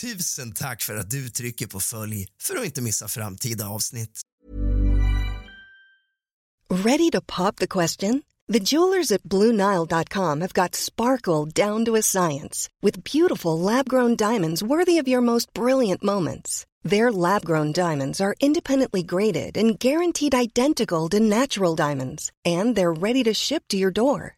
Tusen tack för att du trycker på följ för att inte missa framtida avsnitt. Ready to pop the question? The jewelers at BlueNile.com have got sparkle down to a science with beautiful lab-grown diamonds worthy of your most brilliant moments. Their lab-grown diamonds are independently graded and guaranteed identical to natural diamonds, and they're ready to ship to your door.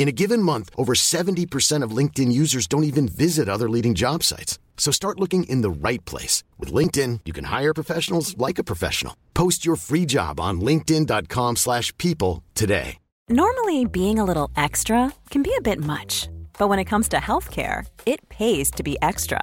In a given month, over 70% of LinkedIn users don't even visit other leading job sites. So start looking in the right place. With LinkedIn, you can hire professionals like a professional. Post your free job on linkedin.com slash people today. Normally, being a little extra can be a bit much, but when it comes to healthcare, it pays to be extra.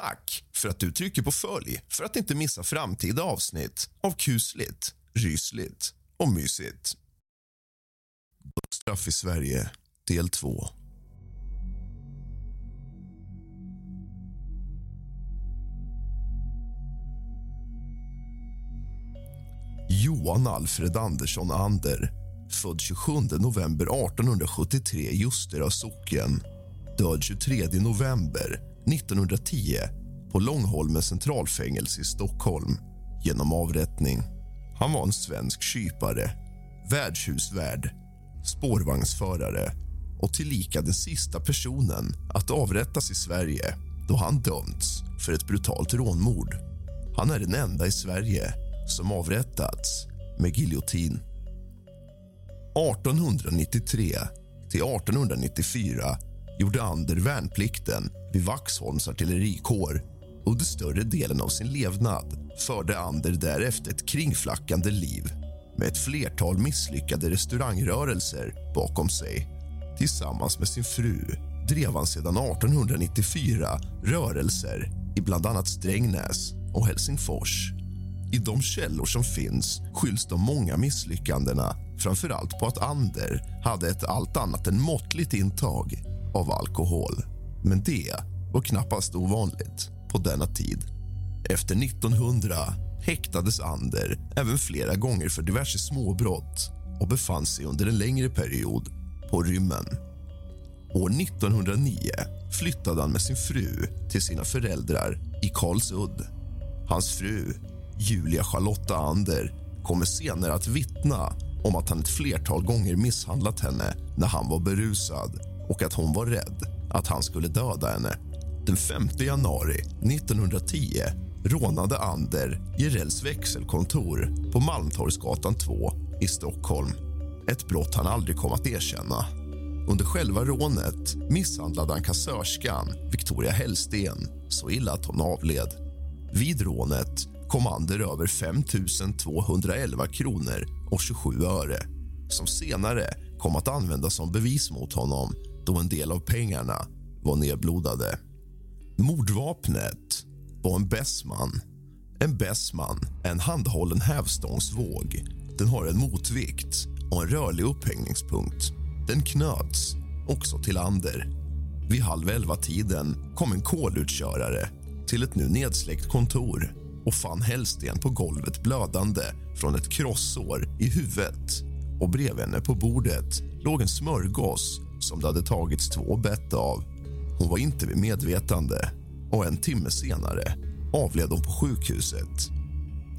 Tack för att du trycker på följ för att inte missa framtida avsnitt av kusligt, rysligt och mysigt. Straff i Sverige, del 2. Johan Alfred Andersson Ander född 27 november 1873 i Ljustera socken. Död 23 november 1910 på Långholmens centralfängelse i Stockholm genom avrättning. Han var en svensk kypare, värdshusvärd, spårvagnsförare och tillika den sista personen att avrättas i Sverige då han dömts för ett brutalt rånmord. Han är den enda i Sverige som avrättats med giljotin. 1893 till 1894 gjorde Ander värnplikten vid Vaxholms artillerikår. Under större delen av sin levnad förde Ander därefter ett kringflackande liv med ett flertal misslyckade restaurangrörelser bakom sig. Tillsammans med sin fru drev han sedan 1894 rörelser i bland annat Strängnäs och Helsingfors. I de källor som finns skylls de många misslyckandena framför allt på att Ander hade ett allt annat än måttligt intag av alkohol. Men det var knappast ovanligt på denna tid. Efter 1900 häktades Ander även flera gånger för diverse småbrott och befann sig under en längre period på rymmen. År 1909 flyttade han med sin fru till sina föräldrar i Karlsudd. Hans fru, Julia Charlotta Ander, kommer senare att vittna om att han ett flertal gånger misshandlat henne när han var berusad och att hon var rädd att han skulle döda henne. Den 5 januari 1910 rånade Ander Jirels växelkontor på Malmtorgsgatan 2 i Stockholm. Ett brott han aldrig kom att erkänna. Under själva rånet misshandlade han kassörskan Victoria Hellsten så illa att hon avled. Vid rånet kom Ander över 5 211 kronor och 27 öre som senare kom att användas som bevis mot honom då en del av pengarna var nedblodade. Mordvapnet var en Bessman. En Bessman är en handhållen hävstångsvåg. Den har en motvikt och en rörlig upphängningspunkt. Den knöts också till Ander. Vid halv elva-tiden kom en kolutkörare till ett nu nedsläckt kontor och fann Hellsten på golvet blödande från ett krossår i huvudet. Och Bredvid henne på bordet låg en smörgås som det hade tagits två bett av. Hon var inte vid medvetande och en timme senare avled hon på sjukhuset.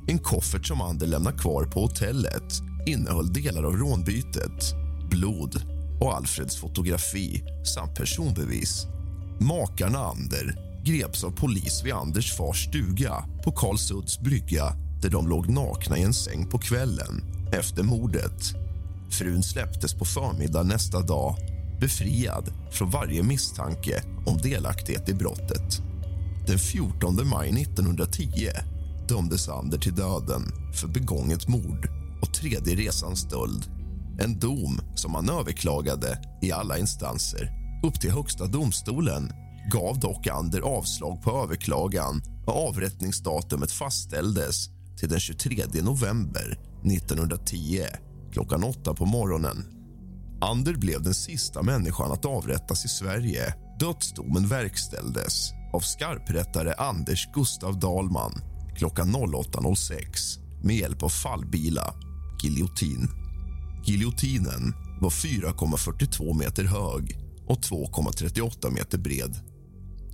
En koffert som Ander lämnade kvar på hotellet innehöll delar av rånbytet, blod och Alfreds fotografi samt personbevis. Makarna Ander greps av polis vid Anders fars stuga på Karlsudds brygga där de låg nakna i en säng på kvällen efter mordet. Frun släpptes på förmiddagen nästa dag befriad från varje misstanke om delaktighet i brottet. Den 14 maj 1910 dömdes Ander till döden för begånget mord och tredje resans stöld. En dom som han överklagade i alla instanser. Upp till Högsta domstolen gav dock Ander avslag på överklagan och avrättningsdatumet fastställdes till den 23 november 1910 klockan åtta på morgonen. Ander blev den sista människan att avrättas i Sverige. Dödsdomen verkställdes av skarprättare Anders Gustav Dahlman klockan 08.06 med hjälp av fallbila, giljotin. Giljotinen var 4,42 meter hög och 2,38 meter bred.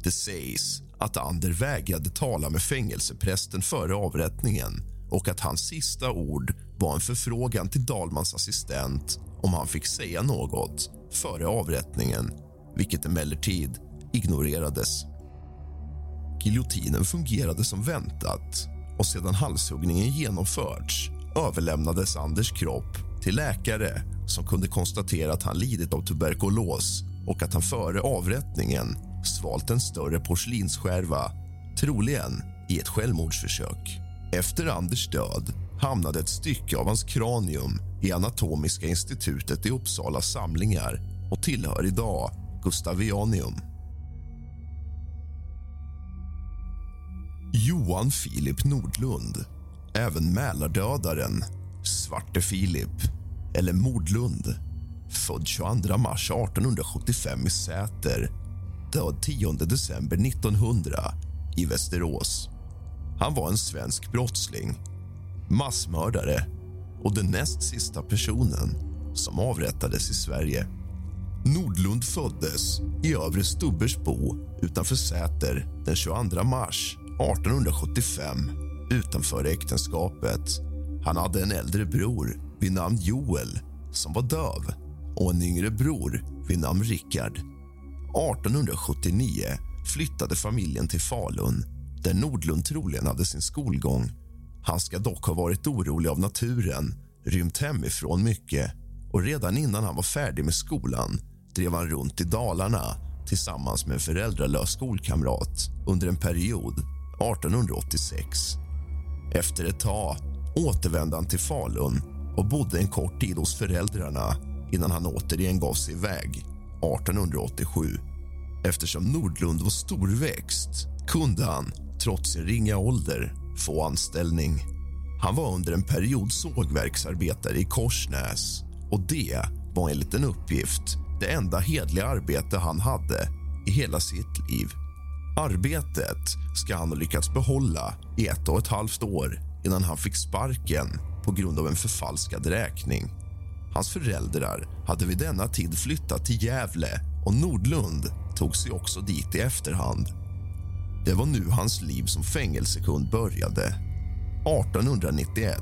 Det sägs att Ander vägrade tala med fängelseprästen före avrättningen och att hans sista ord var en förfrågan till Dalmans assistent om han fick säga något före avrättningen, vilket emellertid ignorerades. Giljotinen fungerade som väntat och sedan halshuggningen genomförts överlämnades Anders kropp till läkare som kunde konstatera att han lidit av tuberkulos och att han före avrättningen svalt en större porslinsskärva, troligen i ett självmordsförsök. Efter Anders död hamnade ett stycke av hans kranium i Anatomiska institutet i Uppsala samlingar och tillhör idag Gustavianium. Johan Filip Nordlund, även Mälardödaren, Svarte Filip eller Mordlund född 22 mars 1875 i Säter död 10 december 1900 i Västerås. Han var en svensk brottsling, massmördare och den näst sista personen som avrättades i Sverige. Nordlund föddes i Övre Stubbersbo utanför Säter den 22 mars 1875 utanför äktenskapet. Han hade en äldre bror vid namn Joel som var döv och en yngre bror vid namn Rickard. 1879 flyttade familjen till Falun där Nordlund troligen hade sin skolgång. Han ska dock ha varit orolig av naturen, rymt hemifrån mycket och redan innan han var färdig med skolan drev han runt i Dalarna tillsammans med en föräldralös skolkamrat under en period 1886. Efter ett tag återvände han till Falun och bodde en kort tid hos föräldrarna innan han återigen gav sig iväg 1887. Eftersom Nordlund var storväxt kunde han, trots sin ringa ålder, få anställning. Han var under en period sågverksarbetare i Korsnäs och det var enligt en uppgift det enda hedliga arbete han hade i hela sitt liv. Arbetet ska han ha lyckats behålla i ett och ett halvt år innan han fick sparken på grund av en förfalskad räkning. Hans föräldrar hade vid denna tid flyttat till Gävle och Nordlund tog sig också dit i efterhand. Det var nu hans liv som fängelsekund började. 1891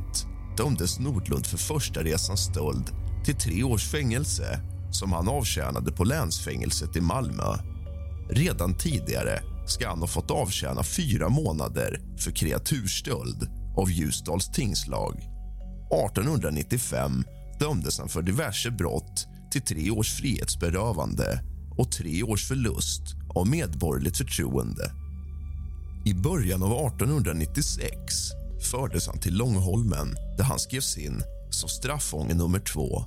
dömdes Nordlund för första resans stöld till tre års fängelse som han avtjänade på länsfängelset i Malmö. Redan tidigare ska han ha fått avtjäna fyra månader för kreaturstöld av Ljusdals tingslag. 1895 dömdes han för diverse brott till tre års frihetsberövande och tre års förlust av medborgerligt förtroende. I början av 1896 fördes han till Långholmen där han skrevs in som straffånge nummer två.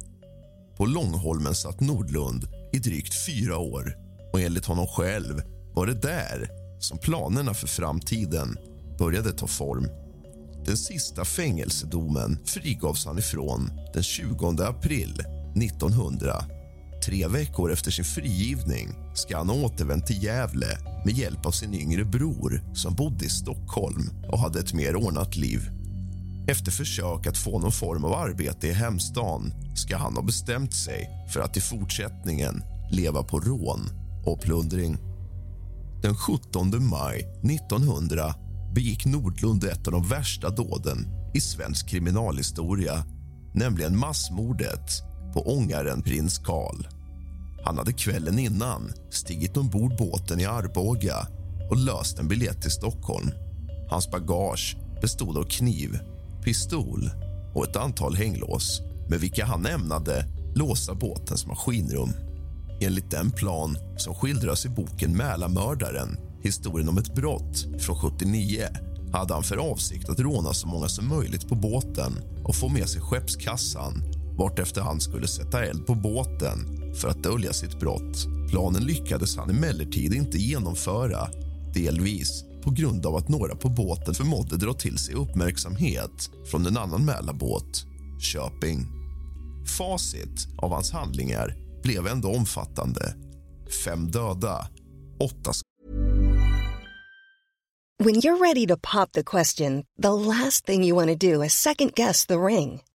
På Långholmen satt Nordlund i drygt fyra år och enligt honom själv var det där som planerna för framtiden började ta form. Den sista fängelsedomen frigavs han ifrån den 20 april 1900. Tre veckor efter sin frigivning ska han ha återvänt till Gävle med hjälp av sin yngre bror som bodde i Stockholm och hade ett mer ordnat liv. Efter försök att få någon form av arbete i hemstan ska han ha bestämt sig för att i fortsättningen leva på rån och plundring. Den 17 maj 1900 begick Nordlund ett av de värsta dåden i svensk kriminalhistoria nämligen massmordet på ångaren prins Karl. Han hade kvällen innan stigit ombord båten i Arboga och löst en biljett till Stockholm. Hans bagage bestod av kniv, pistol och ett antal hänglås med vilka han ämnade låsa båtens maskinrum. Enligt den plan som skildras i boken Mälarmördaren historien om ett brott från 79 hade han för avsikt att råna så många som möjligt på båten och få med sig skeppskassan vartefter han skulle sätta eld på båten för att dölja sitt brott. Planen lyckades han emellertid inte genomföra delvis på grund av att några på båten förmådde dra till sig uppmärksamhet från en annan Mälarbåt, Köping. Facit av hans handlingar blev ändå omfattande. Fem döda, åtta When you're ready to pop the question, the last thing you want to do is second guess the ring.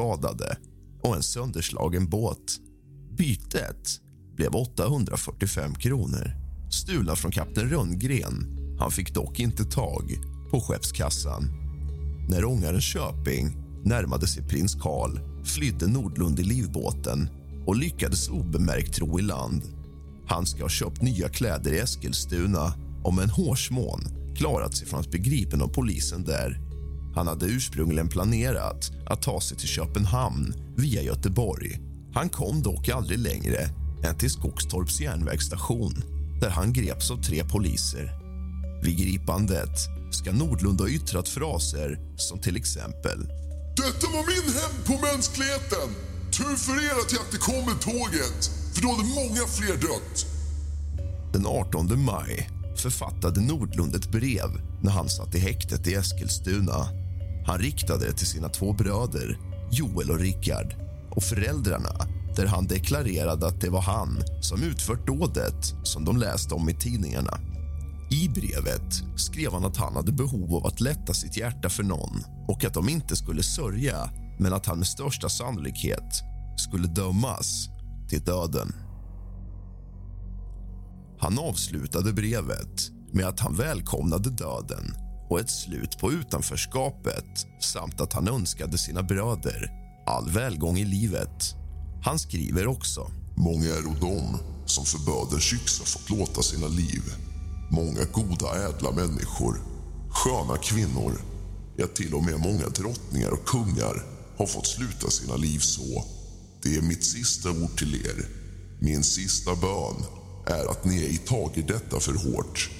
Skadade och en sönderslagen båt. Bytet blev 845 kronor, stulna från kapten Rönngren. Han fick dock inte tag på skeppskassan. När ångaren Köping närmade sig prins Karl flydde Nordlund i livbåten och lyckades obemärkt ro i land. Han ska ha köpt nya kläder i Eskilstuna och med en hårsmån klarat sig från att bli gripen av polisen där. Han hade ursprungligen planerat att ta sig till Köpenhamn via Göteborg. Han kom dock aldrig längre än till Skogstorps järnvägsstation där han greps av tre poliser. Vid gripandet ska Nordlund ha yttrat fraser som till exempel Detta var min hämnd på mänskligheten. Tur för er att jag inte kom med tåget, för då hade många fler dött. Den 18 maj författade Nordlund ett brev när han satt i häktet i Eskilstuna. Han riktade det till sina två bröder, Joel och Rickard och föräldrarna där han deklarerade att det var han som utfört dådet som de läste om i tidningarna. I brevet skrev han att han hade behov av att lätta sitt hjärta för någon och att de inte skulle sörja men att han med största sannolikhet skulle dömas till döden. Han avslutade brevet med att han välkomnade döden och ett slut på utanförskapet samt att han önskade sina bröder all välgång i livet. Han skriver också. Många är de som för böders yxa fått låta sina liv. Många goda, ädla människor, sköna kvinnor, ja till och med många drottningar och kungar har fått sluta sina liv så. Det är mitt sista ord till er. Min sista bön är att ni ej tager detta för hårt.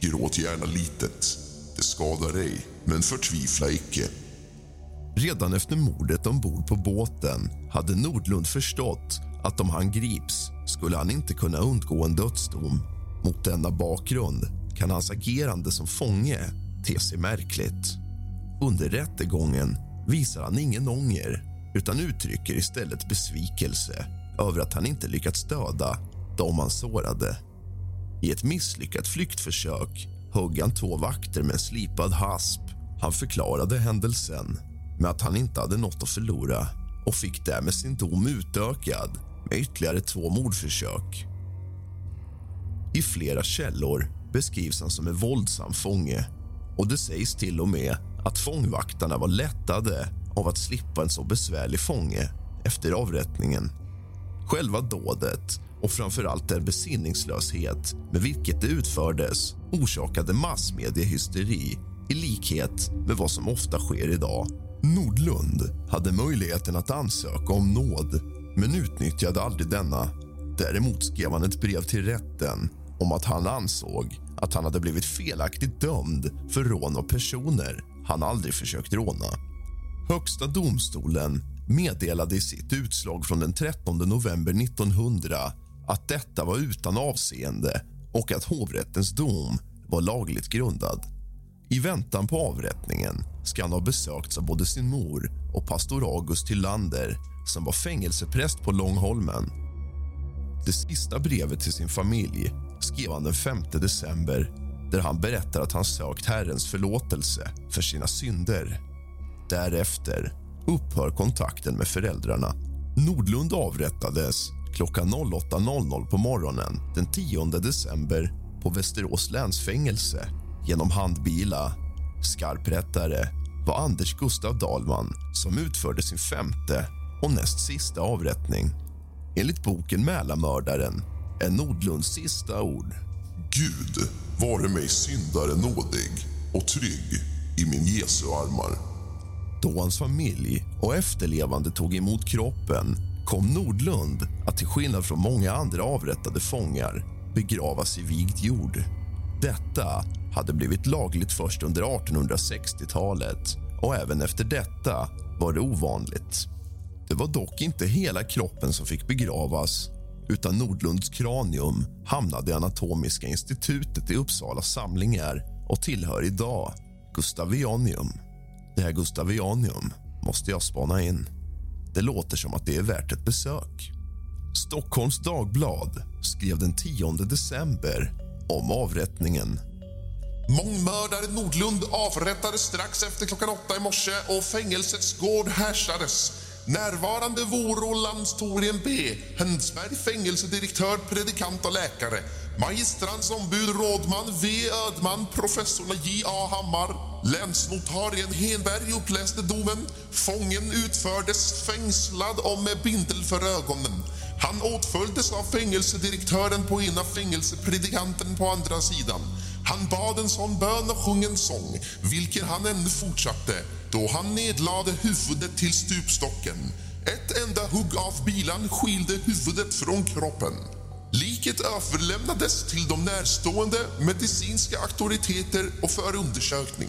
Gråt gärna litet. Det skadar ej, men förtvivla icke. Redan efter mordet ombord på båten hade Nordlund förstått att om han grips skulle han inte kunna undgå en dödsdom. Mot denna bakgrund kan hans agerande som fånge te sig märkligt. Under rättegången visar han ingen ånger utan uttrycker istället besvikelse över att han inte lyckats döda de han sårade. I ett misslyckat flyktförsök högg han två vakter med en slipad hasp. Han förklarade händelsen med att han inte hade något att förlora och fick därmed sin dom utökad med ytterligare två mordförsök. I flera källor beskrivs han som en våldsam fånge och det sägs till och med att fångvaktarna var lättade av att slippa en så besvärlig fånge efter avrättningen. Själva dådet och framför allt den besinningslöshet med vilket det utfördes orsakade massmediehysteri i likhet med vad som ofta sker idag. Nordlund hade möjligheten att ansöka om nåd men utnyttjade aldrig denna. Däremot skrev han ett brev till rätten om att han ansåg att han hade blivit felaktigt dömd för rån av personer han aldrig försökt råna. Högsta domstolen meddelade i sitt utslag från den 13 november 1900 att detta var utan avseende och att hovrättens dom var lagligt grundad. I väntan på avrättningen ska han ha besökts av både sin mor och pastor August Tillander som var fängelsepräst på Långholmen. Det sista brevet till sin familj skrev han den 5 december där han berättar att han sökt Herrens förlåtelse för sina synder. Därefter upphör kontakten med föräldrarna. Nordlund avrättades klockan 08.00 på morgonen den 10 december på Västerås länsfängelse genom handbila. Skarprättare var Anders Gustav Dahlman som utförde sin femte och näst sista avrättning. Enligt boken Mälarmördaren är Nordlunds sista ord. Gud vare mig syndare nådig och trygg i min Jesu armar. Då hans familj och efterlevande tog emot kroppen kom Nordlund att till skillnad från många andra avrättade fångar begravas i vigd jord. Detta hade blivit lagligt först under 1860-talet och även efter detta var det ovanligt. Det var dock inte hela kroppen som fick begravas utan Nordlunds kranium hamnade i Anatomiska institutet i Uppsala samlingar och tillhör idag Gustavianium. Det här Gustavianium måste jag spana in. Det låter som att det är värt ett besök. Stockholms Dagblad skrev den 10 december om avrättningen. Mångmördare Nordlund avrättades strax efter klockan åtta i morse och fängelsets gård härsades. Närvarande voro landstorien B, Hensberg fängelsedirektör, predikant och läkare. Magistrans ombud, rådman V. Ödman, professorna J. A. Hammar. Länsnotarien Henberg uppläste domen. Fången utfördes fängslad och med bindel för ögonen. Han åtföljdes av fängelsedirektören på ena fängelsepredikanten på andra sidan. Han bad en sån bön och sjöng en sång, vilken han ännu fortsatte då han nedlade huvudet till stupstocken. Ett enda hugg av bilan skilde huvudet från kroppen. Liket överlämnades till de närstående medicinska auktoriteter och för undersökning.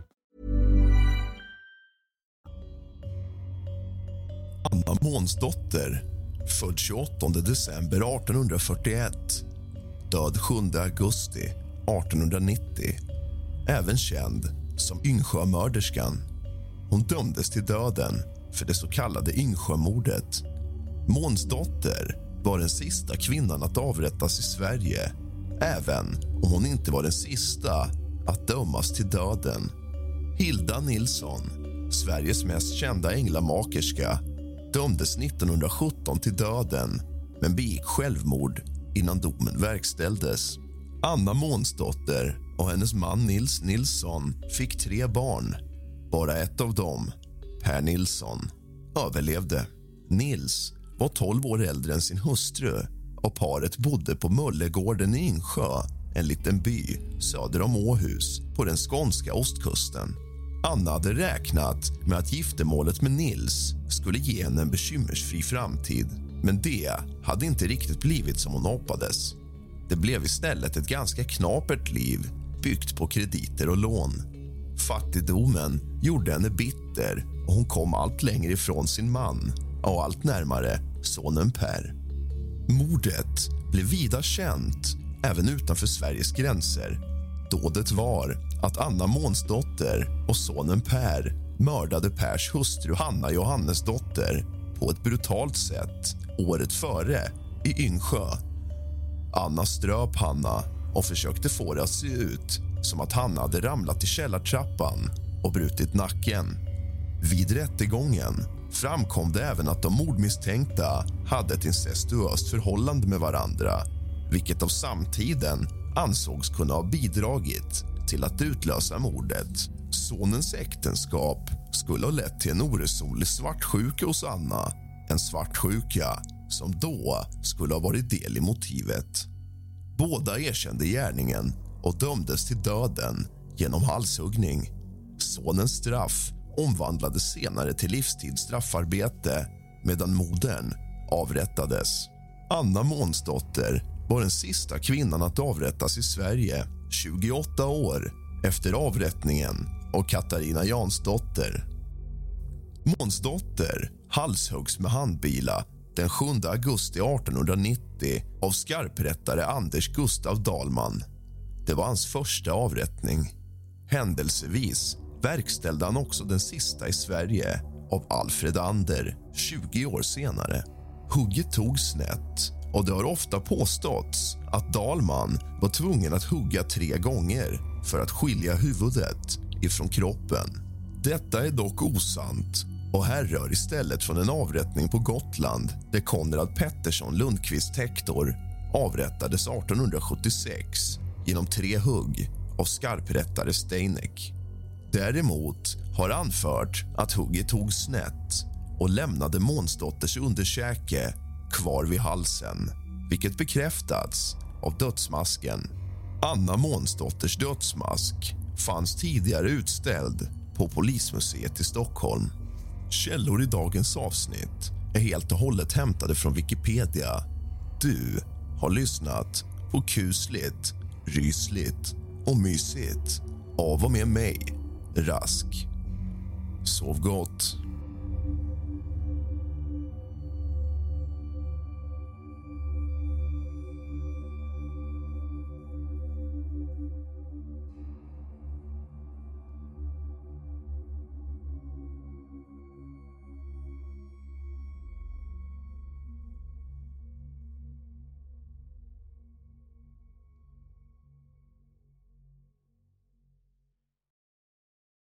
Anna Månsdotter, född 28 december 1841 död 7 augusti 1890. Även känd som Yngsjömörderskan. Hon dömdes till döden för det så kallade Yngsjömordet. Månsdotter var den sista kvinnan att avrättas i Sverige även om hon inte var den sista att dömas till döden. Hilda Nilsson, Sveriges mest kända änglamakerska dömdes 1917 till döden men begick självmord innan domen verkställdes. Anna Månsdotter och hennes man Nils Nilsson fick tre barn. Bara ett av dem, Per Nilsson, överlevde. Nils var 12 år äldre än sin hustru och paret bodde på Möllegården i Insjö en liten by söder om Åhus på den skånska ostkusten. Anna hade räknat med att giftermålet med Nils skulle ge henne en bekymmersfri framtid men det hade inte riktigt blivit som hon hoppades. Det blev istället ett ganska knapert liv byggt på krediter och lån. Fattigdomen gjorde henne bitter och hon kom allt längre ifrån sin man och allt närmare sonen Per. Mordet blev vida känt även utanför Sveriges gränser. Dådet var att Anna Månsdotter och sonen Per mördade Pers hustru Hanna Johannesdotter på ett brutalt sätt året före i Yngsjö. Anna ströp Hanna och försökte få det att se ut som att Hanna hade ramlat i källartrappan och brutit nacken. Vid rättegången framkom det även att de mordmisstänkta hade ett incestuöst förhållande med varandra vilket av samtiden ansågs kunna ha bidragit till att utlösa mordet. Sonens äktenskap skulle ha lett till en oresonlig svartsjuka hos Anna. En svartsjuka som då skulle ha varit del i motivet. Båda erkände gärningen och dömdes till döden genom halshuggning. Sonens straff omvandlades senare till livstids straffarbete medan modern avrättades. Anna Månsdotter var den sista kvinnan att avrättas i Sverige 28 år efter avrättningen av Katarina Jansdotter. Månsdotter halshuggs med handbila den 7 augusti 1890 av skarprättare Anders Gustav Dalman. Det var hans första avrättning. Händelsevis verkställde han också den sista i Sverige av Alfred Ander 20 år senare. Hugget tog snett och det har ofta påståtts att Dalman var tvungen att hugga tre gånger för att skilja huvudet ifrån kroppen. Detta är dock osant och härrör istället från en avrättning på Gotland där Konrad Pettersson Lundqvist Hector avrättades 1876 genom tre hugg av skarprättare Steinek. Däremot har anfört att hugget tog snett och lämnade Månsdotters underkäke kvar vid halsen vilket bekräftats av dödsmasken. Anna Månsdotters dödsmask fanns tidigare utställd på Polismuseet i Stockholm. Källor i dagens avsnitt är helt och hållet hämtade från Wikipedia. Du har lyssnat på kusligt, rysligt och mysigt av och med mig, Rask. Sov gott.